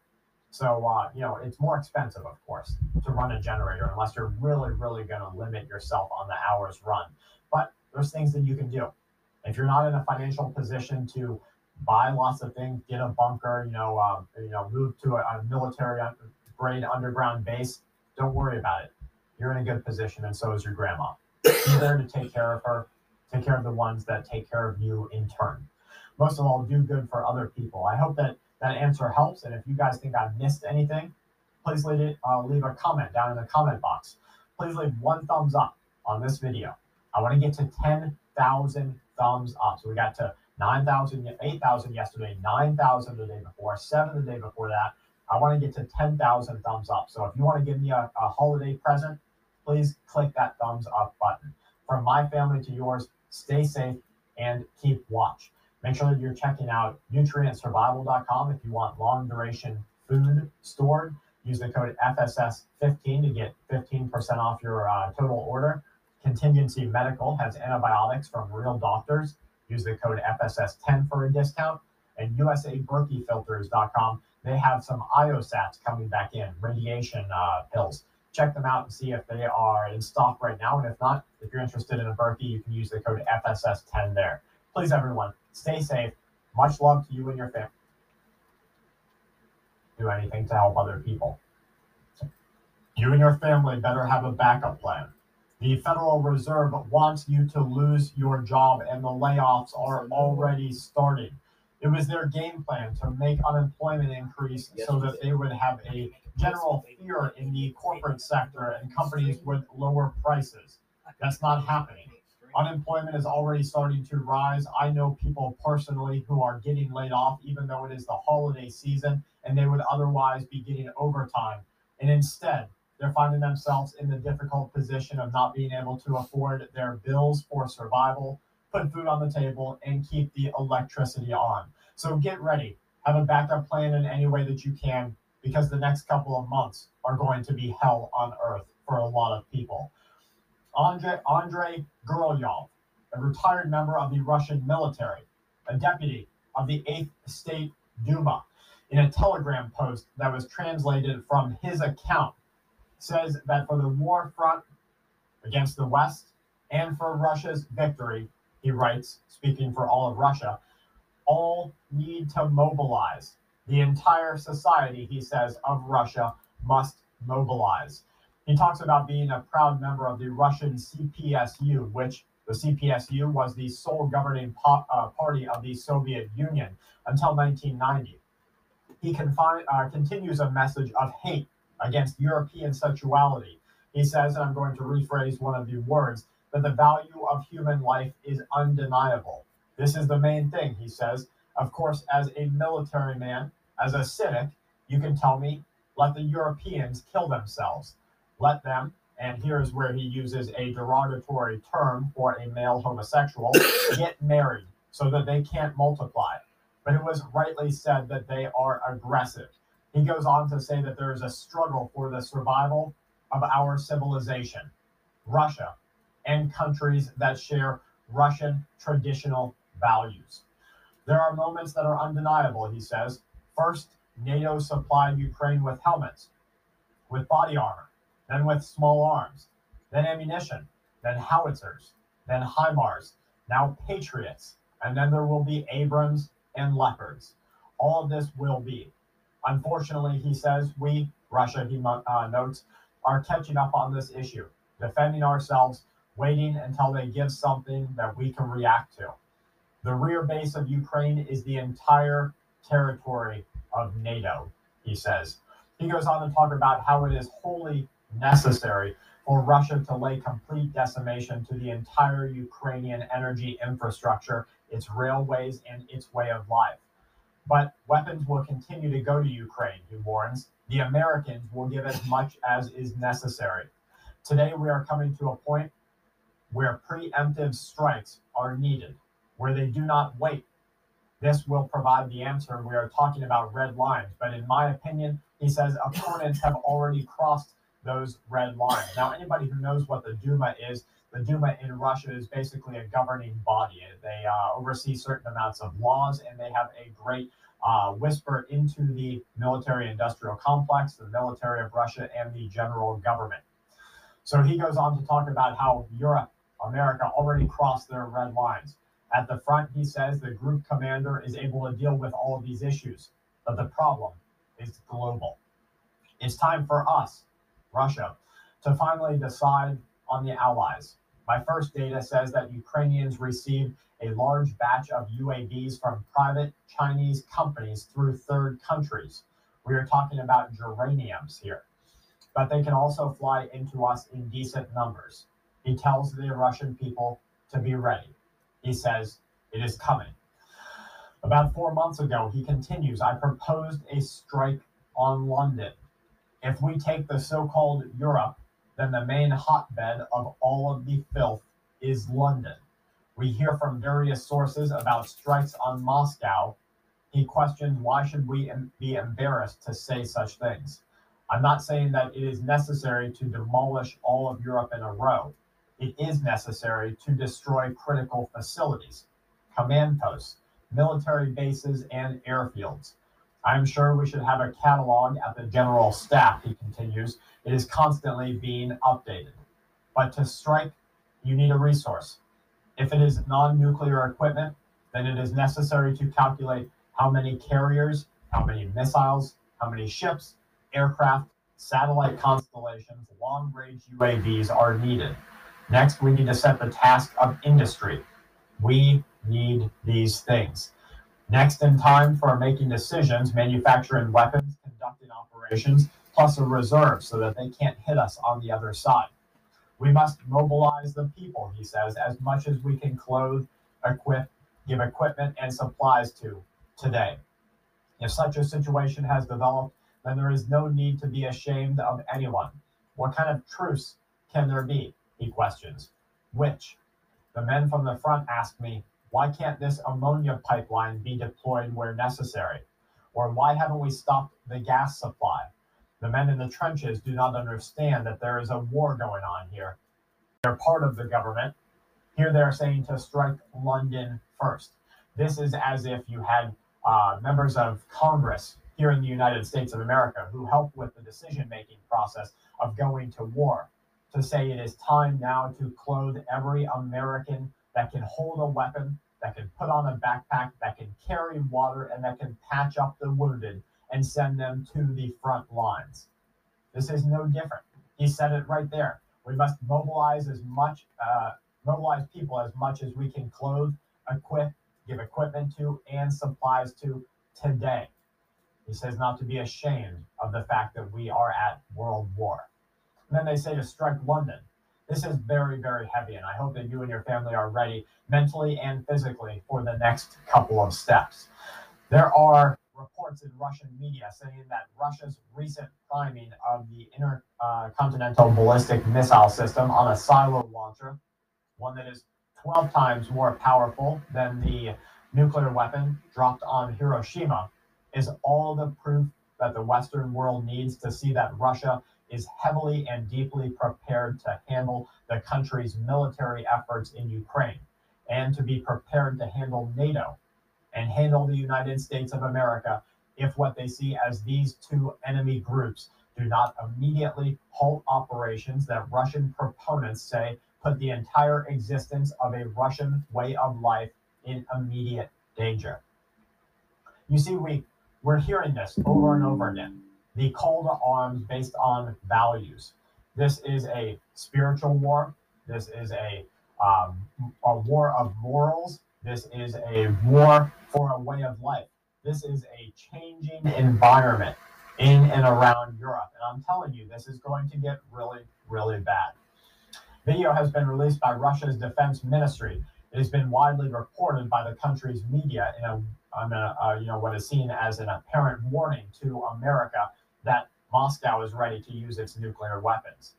So, uh, you know, it's more expensive, of course, to run a generator unless you're really, really going to limit yourself on the hours run. But there's things that you can do. If you're not in a financial position to buy lots of things, get a bunker, you know, uh, you know, move to a, a military grade underground base, don't worry about it. You're in a good position, and so is your grandma. Be there to take care of her take care of the ones that take care of you in turn. Most of all, do good for other people. I hope that that answer helps. And if you guys think I've missed anything, please leave, it, uh, leave a comment down in the comment box. Please leave one thumbs up on this video. I want to get to 10,000 thumbs up. So we got to 9,000, 8,000 yesterday, 9,000 the day before, 7 the day before that. I want to get to 10,000 thumbs up. So if you want to give me a, a holiday present, please click that thumbs up button. From my family to yours, stay safe, and keep watch. Make sure that you're checking out nutrientsurvival.com if you want long duration food stored. Use the code FSS15 to get 15% off your uh, total order. Contingency Medical has antibiotics from real doctors. Use the code FSS10 for a discount. And USABerkeyFilters.com, they have some IOSATs coming back in, radiation uh, pills. Check them out and see if they are in stock right now. And if not, if you're interested in a Berkey, you can use the code FSS10 there. Please, everyone, stay safe. Much love to you and your family. Do anything to help other people. You and your family better have a backup plan. The Federal Reserve wants you to lose your job, and the layoffs are already starting. It was their game plan to make unemployment increase so that they would have a general fear in the corporate sector and companies with lower prices. That's not happening. Unemployment is already starting to rise. I know people personally who are getting laid off, even though it is the holiday season and they would otherwise be getting overtime. And instead, they're finding themselves in the difficult position of not being able to afford their bills for survival, put food on the table, and keep the electricity on. So get ready. Have a backup plan in any way that you can because the next couple of months are going to be hell on earth for a lot of people. Andre, Andre Guryov, a retired member of the Russian military, a deputy of the 8th State Duma, in a telegram post that was translated from his account says that for the war front against the West and for Russia's victory, he writes, speaking for all of Russia, all need to mobilize. The entire society, he says, of Russia must mobilize. He talks about being a proud member of the Russian CPSU, which the CPSU was the sole governing po- uh, party of the Soviet Union until 1990. He confi- uh, continues a message of hate against European sexuality. He says, and I'm going to rephrase one of the words, that the value of human life is undeniable. This is the main thing, he says. Of course, as a military man, as a cynic, you can tell me, let the Europeans kill themselves. Let them, and here's where he uses a derogatory term for a male homosexual, get married so that they can't multiply. But it was rightly said that they are aggressive. He goes on to say that there is a struggle for the survival of our civilization, Russia, and countries that share Russian traditional values. There are moments that are undeniable, he says. First, NATO supplied Ukraine with helmets, with body armor, then with small arms, then ammunition, then howitzers, then HIMARS, now Patriots, and then there will be Abrams and Leopards. All of this will be. Unfortunately, he says, we, Russia, he uh, notes, are catching up on this issue, defending ourselves, waiting until they give something that we can react to. The rear base of Ukraine is the entire territory of NATO, he says. He goes on to talk about how it is wholly necessary for Russia to lay complete decimation to the entire Ukrainian energy infrastructure, its railways, and its way of life. But weapons will continue to go to Ukraine, he warns. The Americans will give as much as is necessary. Today, we are coming to a point where preemptive strikes are needed, where they do not wait. This will provide the answer. We are talking about red lines, but in my opinion, he says opponents have already crossed those red lines. Now, anybody who knows what the Duma is, the Duma in Russia is basically a governing body. They uh, oversee certain amounts of laws, and they have a great uh, whisper into the military industrial complex, the military of Russia, and the general government. So he goes on to talk about how Europe, America already crossed their red lines. At the front, he says the group commander is able to deal with all of these issues, but the problem is global. It's time for us, Russia, to finally decide on the allies. My first data says that Ukrainians received a large batch of UAVs from private Chinese companies through third countries. We are talking about geraniums here. But they can also fly into us in decent numbers. He tells the Russian people to be ready. He says, it is coming. About four months ago, he continues, I proposed a strike on London. If we take the so called Europe, then the main hotbed of all of the filth is London. We hear from various sources about strikes on Moscow. He questions why should we be embarrassed to say such things. I'm not saying that it is necessary to demolish all of Europe in a row. It is necessary to destroy critical facilities, command posts, military bases, and airfields. I'm sure we should have a catalog at the general staff, he continues. It is constantly being updated. But to strike, you need a resource. If it is non nuclear equipment, then it is necessary to calculate how many carriers, how many missiles, how many ships, aircraft, satellite constellations, long range UAVs are needed. Next, we need to set the task of industry. We need these things. Next in time for making decisions, manufacturing weapons, conducting operations, plus a reserve so that they can't hit us on the other side. We must mobilize the people, he says, as much as we can clothe, equip, give equipment and supplies to today. If such a situation has developed, then there is no need to be ashamed of anyone. What kind of truce can there be? He questions. Which? The men from the front ask me, why can't this ammonia pipeline be deployed where necessary? Or why haven't we stopped the gas supply? The men in the trenches do not understand that there is a war going on here. They're part of the government. Here they're saying to strike London first. This is as if you had uh, members of Congress here in the United States of America who help with the decision making process of going to war to say it is time now to clothe every American that can hold a weapon, that can put on a backpack, that can carry water, and that can patch up the wounded and send them to the front lines. This is no different. He said it right there. We must mobilize as much, uh, mobilize people as much as we can clothe, equip, give equipment to, and supplies to today. He says not to be ashamed of the fact that we are at world war. And then they say to strike London. This is very, very heavy, and I hope that you and your family are ready mentally and physically for the next couple of steps. There are reports in Russian media saying that Russia's recent priming of the intercontinental ballistic missile system on a silo launcher, one that is 12 times more powerful than the nuclear weapon dropped on Hiroshima, is all the proof that the Western world needs to see that Russia is heavily and deeply prepared to handle the country's military efforts in Ukraine and to be prepared to handle NATO and handle the United States of America if what they see as these two enemy groups do not immediately halt operations that Russian proponents say put the entire existence of a Russian way of life in immediate danger. You see, we, we're hearing this over and over again the call to arms based on values. This is a spiritual war. This is a um, a war of morals. This is a war for a way of life. This is a changing environment in and around Europe. And I'm telling you, this is going to get really, really bad. Video has been released by Russia's defense ministry. It has been widely reported by the country's media in a, a uh, you know, what is seen as an apparent warning to America that Moscow is ready to use its nuclear weapons.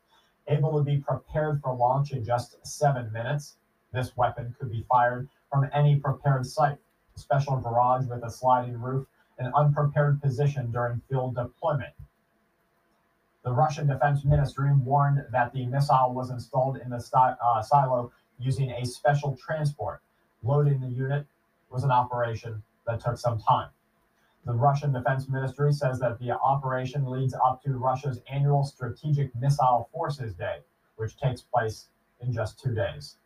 Able to be prepared for launch in just seven minutes, this weapon could be fired from any prepared site, a special garage with a sliding roof, an unprepared position during field deployment. The Russian Defense Ministry warned that the missile was installed in the uh, silo using a special transport. Loading the unit was an operation that took some time. The Russian Defense Ministry says that the operation leads up to Russia's annual Strategic Missile Forces Day, which takes place in just two days.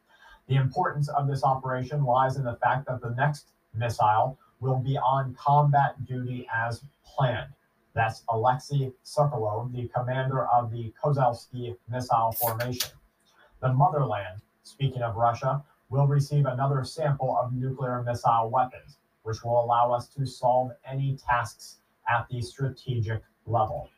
The importance of this operation lies in the fact that the next missile will be on combat duty as planned. That's Alexei Sokolov, the commander of the Kozelski missile formation. The motherland, speaking of Russia, will receive another sample of nuclear missile weapons which will allow us to solve any tasks at the strategic level.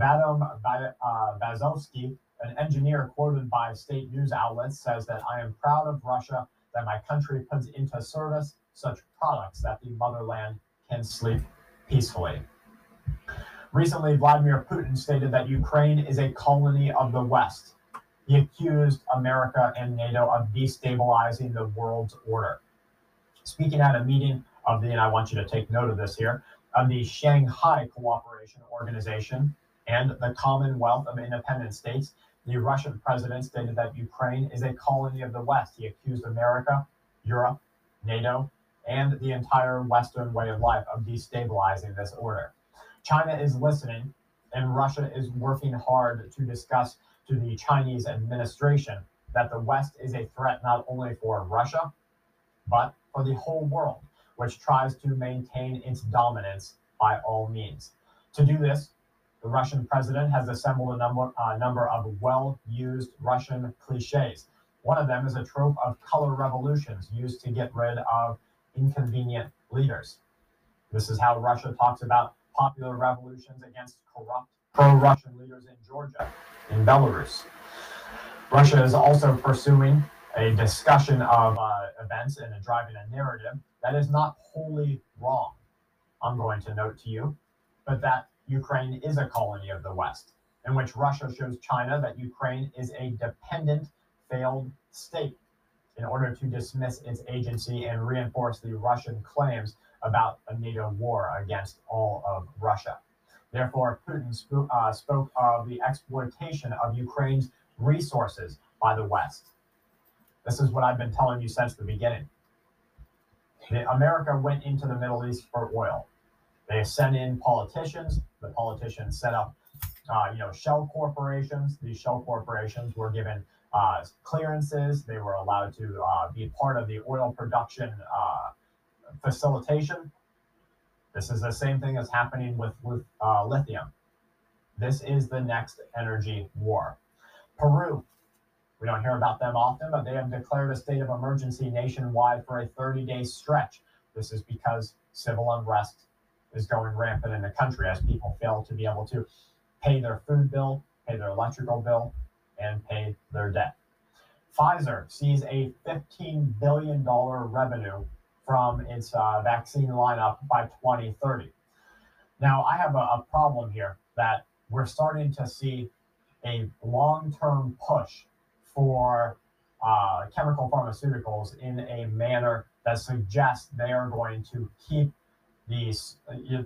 Vadim uh, Bazovsky, an engineer quoted by state news outlets, says that I am proud of Russia that my country puts into service such products that the motherland can sleep peacefully. Recently, Vladimir Putin stated that Ukraine is a colony of the West. He accused America and NATO of destabilizing the world's order speaking at a meeting of the, and I want you to take note of this here, of the Shanghai Cooperation Organization and the Commonwealth of Independent States, The Russian president stated that Ukraine is a colony of the West. He accused America, Europe, NATO, and the entire Western way of life of destabilizing this order. China is listening, and Russia is working hard to discuss to the Chinese administration that the West is a threat not only for Russia, but for the whole world, which tries to maintain its dominance by all means. To do this, the Russian president has assembled a number, uh, number of well used Russian cliches. One of them is a trope of color revolutions used to get rid of inconvenient leaders. This is how Russia talks about popular revolutions against corrupt pro Russian leaders in Georgia, in Belarus. Russia is also pursuing a discussion of uh, events and a driving a narrative that is not wholly wrong. I'm going to note to you, but that Ukraine is a colony of the West, in which Russia shows China that Ukraine is a dependent, failed state in order to dismiss its agency and reinforce the Russian claims about a NATO war against all of Russia. Therefore, Putin sp- uh, spoke of the exploitation of Ukraine's resources by the West. This is what I've been telling you since the beginning. America went into the Middle East for oil. They sent in politicians. The politicians set up, uh, you know, shell corporations. These shell corporations were given uh, clearances. They were allowed to uh, be part of the oil production uh, facilitation. This is the same thing that's happening with, with uh, lithium. This is the next energy war. Peru, we don't hear about them often, but they have declared a state of emergency nationwide for a 30 day stretch. This is because civil unrest is going rampant in the country as people fail to be able to pay their food bill, pay their electrical bill, and pay their debt. Pfizer sees a $15 billion revenue from its uh, vaccine lineup by 2030. Now, I have a, a problem here that we're starting to see a long term push for uh, chemical pharmaceuticals in a manner that suggests they are going to keep these,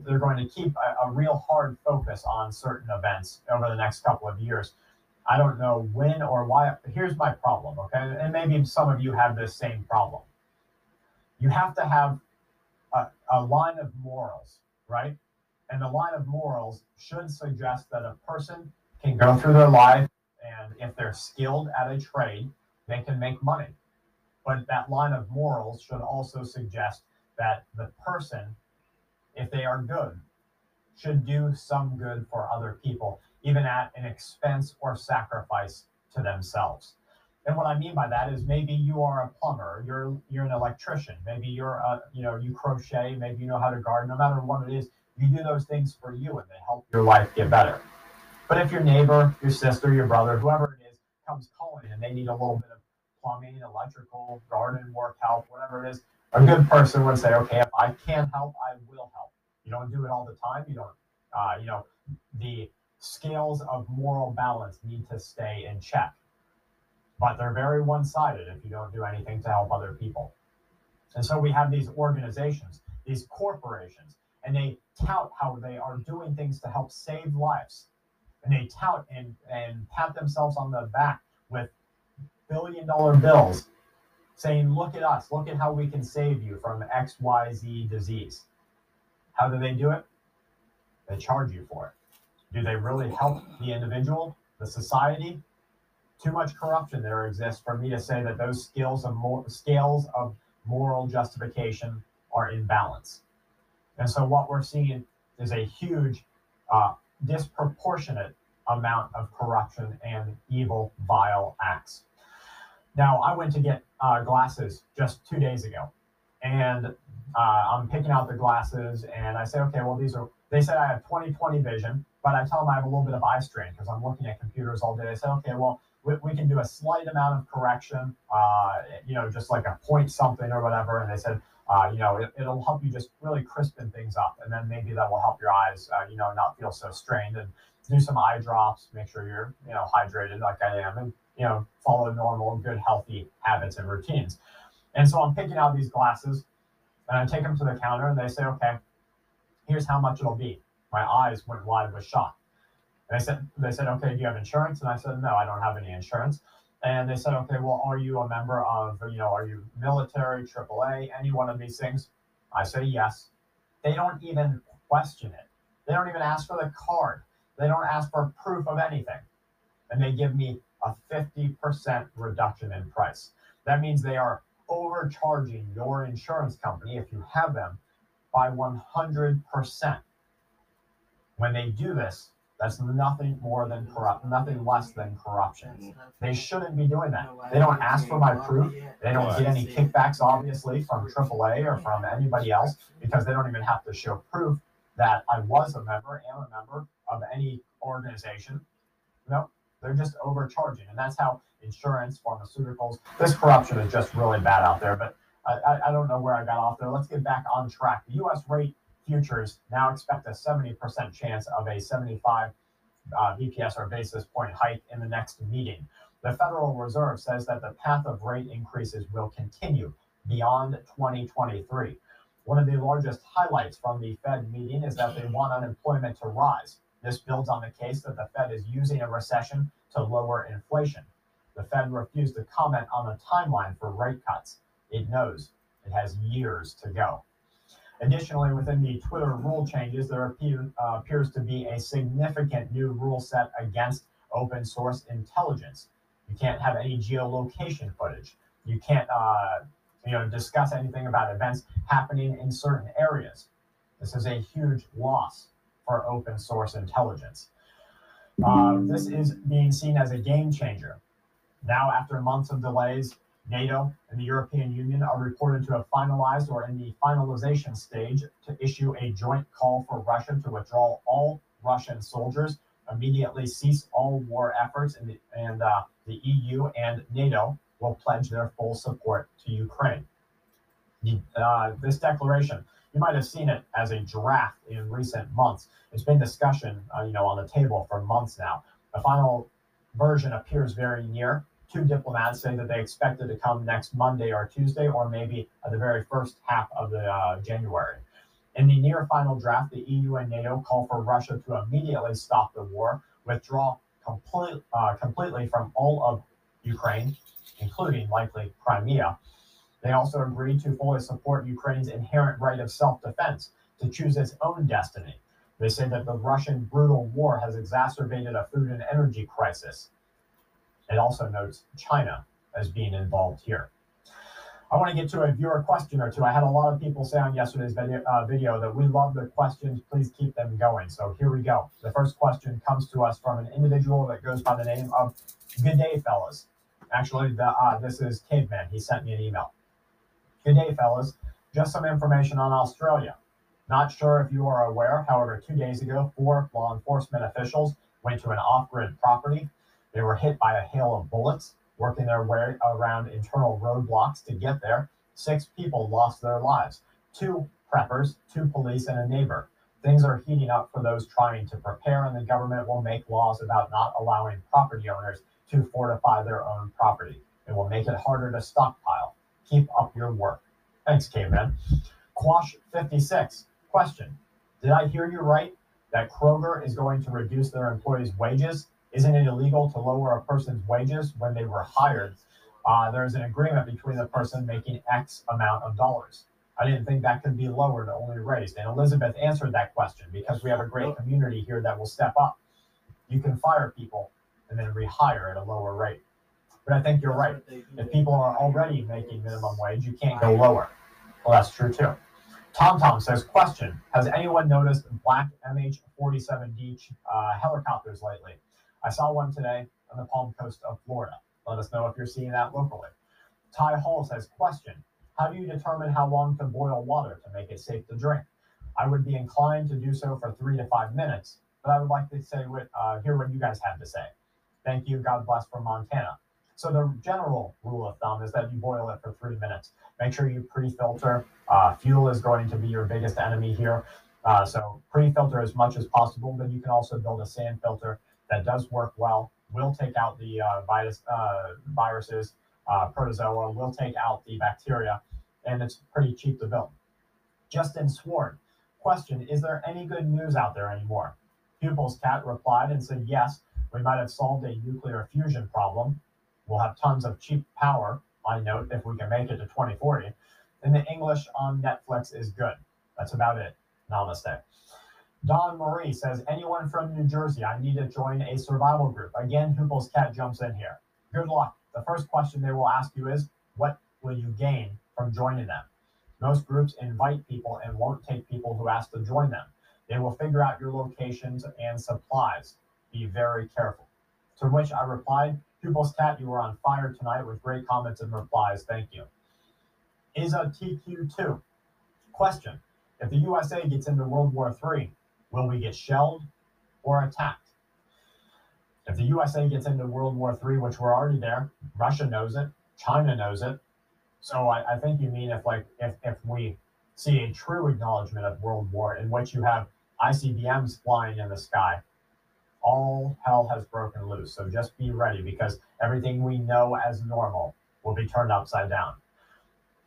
they're going to keep a, a real hard focus on certain events over the next couple of years. I don't know when or why. Here's my problem, okay? And maybe some of you have this same problem. You have to have a, a line of morals, right? And the line of morals should suggest that a person can go through their life and if they're skilled at a trade, they can make money. But that line of morals should also suggest that the person, if they are good, should do some good for other people even at an expense or sacrifice to themselves. And what I mean by that is maybe you are a plumber, you're you're an electrician, maybe you're a you know you crochet, maybe you know how to garden. No matter what it is, you do those things for you, and they help your life get better. But if your neighbor, your sister, your brother, whoever it is, comes calling and they need a little bit of plumbing, electrical, garden work help, whatever it is, a good person would say, okay, if I can help, I will help. You don't do it all the time. You don't, uh, you know, the scales of moral balance need to stay in check. But they're very one sided if you don't do anything to help other people. And so we have these organizations, these corporations, and they tout how they are doing things to help save lives. And they tout and, and pat themselves on the back with billion dollar bills saying, Look at us, look at how we can save you from XYZ disease. How do they do it? They charge you for it. Do they really help the individual, the society? Too much corruption there exists for me to say that those skills of more, scales of moral justification are in balance. And so what we're seeing is a huge, uh, disproportionate amount of corruption and evil, vile acts. Now, I went to get uh, glasses just two days ago, and uh, I'm picking out the glasses, and I say, okay, well, these are. They said I have 20/20 vision, but I tell them I have a little bit of eye strain because I'm looking at computers all day. They said, okay, well, we, we can do a slight amount of correction, uh, you know, just like a point something or whatever. And they said, uh, you know, it, will help you just really crispen things up. And then maybe that will help your eyes, uh, you know, not feel so strained and do some eye drops, make sure you're, you know, hydrated like I am and, you know, follow normal, good, healthy habits and routines. And so I'm picking out these glasses and I take them to the counter and they say, okay, here's how much it'll be. My eyes went wide with shock. And I said, they said, okay, do you have insurance? And I said, no, I don't have any insurance. And they said, okay, well, are you a member of, you know, are you military, AAA, any one of these things? I say yes. They don't even question it. They don't even ask for the card. They don't ask for proof of anything. And they give me a 50% reduction in price. That means they are overcharging your insurance company, if you have them, by 100%. When they do this, that's nothing more than corrupt, nothing less than corruption. They shouldn't be doing that. They don't ask for my proof. They don't get any kickbacks, obviously, from AAA or from anybody else because they don't even have to show proof that I was a member, am a member of any organization. No, they're just overcharging. And that's how insurance, pharmaceuticals, this corruption is just really bad out there. But I, I don't know where I got off there. Let's get back on track. The US rate futures now expect a 70% chance of a 75 uh, BPS or basis point hike in the next meeting. The Federal Reserve says that the path of rate increases will continue beyond 2023. One of the largest highlights from the Fed meeting is that they want unemployment to rise. This builds on the case that the Fed is using a recession to lower inflation. The Fed refused to comment on the timeline for rate cuts. It knows it has years to go. Additionally, within the Twitter rule changes, there appear, uh, appears to be a significant new rule set against open source intelligence. You can't have any geolocation footage. You can't, uh, you know, discuss anything about events happening in certain areas. This is a huge loss for open source intelligence. Uh, this is being seen as a game changer. Now, after months of delays, NATO and the European Union are reported to have finalized or in the finalization stage to issue a joint call for Russia to withdraw all Russian soldiers, immediately cease all war efforts, and the, and, uh, the EU and NATO will pledge their full support to Ukraine. Uh, this declaration, you might have seen it as a draft in recent months. It's been discussion, uh, you know, on the table for months now. The final version appears very near two diplomats say that they expected to come next Monday or Tuesday, or maybe at the very first half of the uh, January. In the near final draft, the EU and NATO call for Russia to immediately stop the war, withdraw complete, uh, completely from all of Ukraine, including likely Crimea. They also agreed to fully support Ukraine's inherent right of self defense to choose its own destiny. They say that the Russian brutal war has exacerbated a food and energy crisis. It also notes China as being involved here. I want to get to a viewer question or two. I had a lot of people say on yesterday's video, uh, video, that we love the questions. Please keep them going. So here we go. The first question comes to us from an individual that goes by the name of Good Day Fellas. Actually, the, uh, this is Caveman. He sent me an email. Good day, fellas. Just some information on Australia. Not sure if you are aware, however, two days ago, four law enforcement officials went to an off grid property they were hit by a hail of bullets, working their way around internal roadblocks to get there. Six people lost their lives two preppers, two police, and a neighbor. Things are heating up for those trying to prepare, and the government will make laws about not allowing property owners to fortify their own property. It will make it harder to stockpile. Keep up your work. Thanks, Caveman. Quash 56. Question Did I hear you right that Kroger is going to reduce their employees' wages? Isn't it illegal to lower a person's wages when they were hired? Uh, there's an agreement between the person making X amount of dollars. I didn't think that could be lowered, only raised. And Elizabeth answered that question because we have a great community here that will step up. You can fire people and then rehire at a lower rate. But I think you're right. If people are already making minimum wage, you can't go lower. Well, that's true too. Tom Tom says, question, has anyone noticed black MH-47D uh, helicopters lately? I saw one today on the Palm Coast of Florida. Let us know if you're seeing that locally. Ty Hall says, question, how do you determine how long to boil water to make it safe to drink? I would be inclined to do so for three to five minutes, but I would like to say what, uh, hear what you guys have to say. Thank you. God bless from Montana. So the general rule of thumb is that you boil it for three minutes. Make sure you pre-filter. Uh, fuel is going to be your biggest enemy here. Uh, so pre-filter as much as possible, but you can also build a sand filter that does work well. Will take out the uh, virus, uh, viruses, uh, protozoa. Will take out the bacteria, and it's pretty cheap to build. Justin Sward, question: Is there any good news out there anymore? Pupils Cat replied and said, Yes, we might have solved a nuclear fusion problem. We'll have tons of cheap power, I note, if we can make it to 2040. And the English on Netflix is good. That's about it. Namaste. Don Marie says, Anyone from New Jersey, I need to join a survival group. Again, Hoople's cat jumps in here. Good luck. The first question they will ask you is, What will you gain from joining them? Most groups invite people and won't take people who ask to join them. They will figure out your locations and supplies. Be very careful. To which I replied, Pupil's Cat, you were on fire tonight with great comments and replies. Thank you. Is a TQ2. Question If the USA gets into World War III, will we get shelled or attacked? If the USA gets into World War III, which we're already there, Russia knows it, China knows it. So I, I think you mean if like if, if we see a true acknowledgement of world war in which you have ICBMs flying in the sky, all hell has broken loose. So just be ready because everything we know as normal will be turned upside down.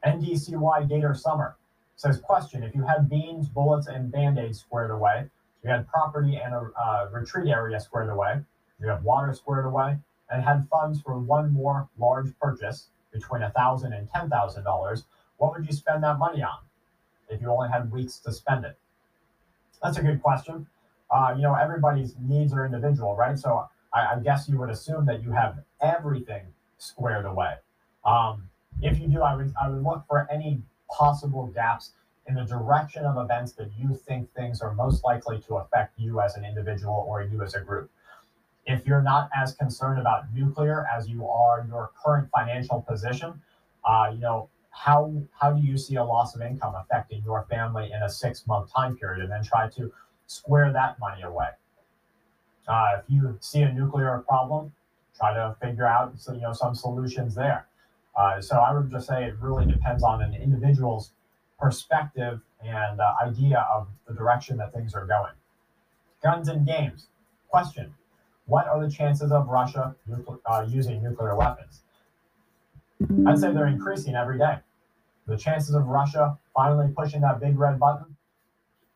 NDCY Gator Summer says, question, if you had beans, bullets, and band-aids squared away, you had property and a uh, retreat area squared away, you have water squared away, and had funds for one more large purchase between a thousand and ten thousand dollars, what would you spend that money on if you only had weeks to spend it? That's a good question. Uh, you know, everybody's needs are individual, right? So I, I, guess you would assume that you have everything squared away. Um, if you do, I would I would look for any possible gaps in the direction of events that you think things are most likely to affect you as an individual or you as a group. If you're not as concerned about nuclear as you are your current financial position, uh, you know, how how do you see a loss of income affecting your family in a six month time period, and then try to square that money away. Uh, if you see a nuclear problem, try to figure out you know some solutions there. Uh, so I would just say it really depends on an individual's perspective and uh, idea of the direction that things are going. Guns and games. Question: What are the chances of Russia uh, using nuclear weapons? I'd say they're increasing every day. The chances of Russia finally pushing that big red button,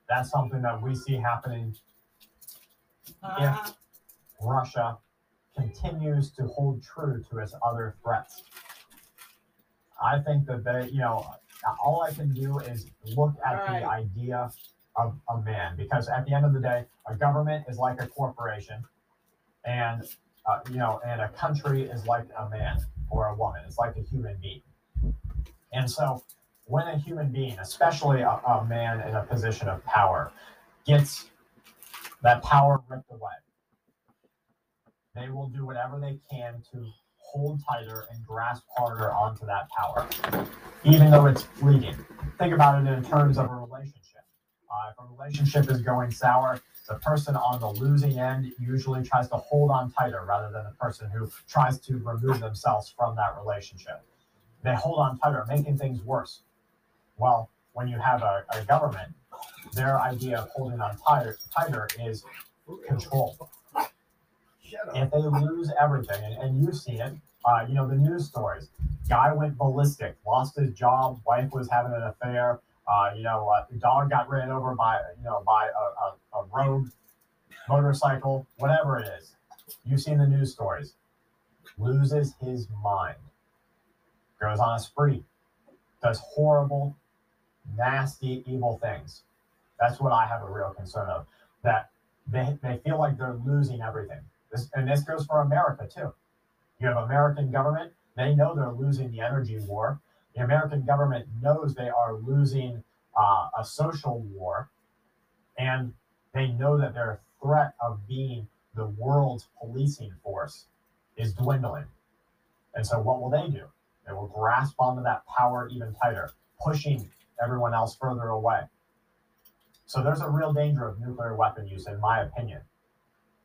that's something that we see happening uh, if Russia continues to hold true to its other threats. I think that they, you know, all I can do is look at right. the idea of a man because at the end of the day, a government is like a corporation, and uh, you know, and a country is like a man or a woman. It's like a human being. And so when a human being, especially a, a man in a position of power, gets that power ripped away, they will do whatever they can to hold tighter and grasp harder onto that power, even though it's fleeting. Think about it in terms of a relationship. Uh, if a relationship is going sour, the person on the losing end usually tries to hold on tighter rather than the person who tries to remove themselves from that relationship. They hold on tighter, making things worse. Well, when you have a, a government, their idea of holding on tighter, tighter is control. If they lose everything, and, and you've seen it, uh, you know, the news stories. Guy went ballistic, lost his job, wife was having an affair, uh, you know, uh, dog got ran over by, you know, by a, a, a rogue motorcycle, whatever it is. You've seen the news stories. Loses his mind, goes on a spree, does horrible, nasty, evil things. That's what I have a real concern of. That they, they feel like they're losing everything. This, and this goes for America too. You have American government, they know they're losing the energy war. The American government knows they are losing uh, a social war, and they know that their threat of being the world's policing force is dwindling. And so, what will they do? They will grasp onto that power even tighter, pushing everyone else further away. So, there's a real danger of nuclear weapon use, in my opinion.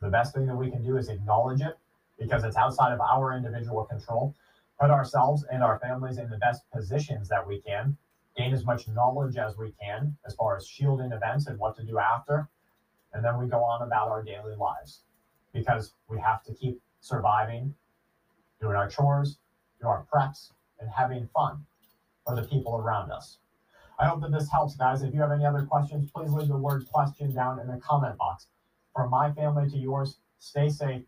The best thing that we can do is acknowledge it because it's outside of our individual control put ourselves and our families in the best positions that we can, gain as much knowledge as we can as far as shielding events and what to do after. And then we go on about our daily lives because we have to keep surviving, doing our chores, doing our preps, and having fun for the people around us. I hope that this helps, guys. If you have any other questions, please leave the word question down in the comment box. From my family to yours, stay safe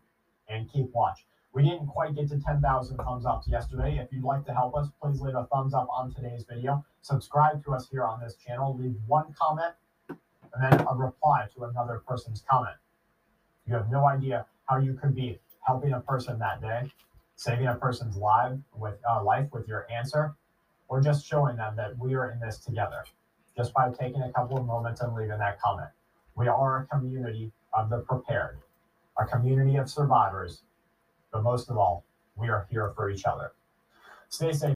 and keep watch. We didn't quite get to 10,000 thumbs up yesterday. If you'd like to help us, please leave a thumbs up on today's video. Subscribe to us here on this channel. Leave one comment and then a reply to another person's comment. You have no idea how you could be helping a person that day, saving a person's life with uh, life with your answer, or just showing them that we are in this together. Just by taking a couple of moments and leaving that comment. We are a community of the prepared, a community of survivors, but most of all, we are here for each other. Stay safe.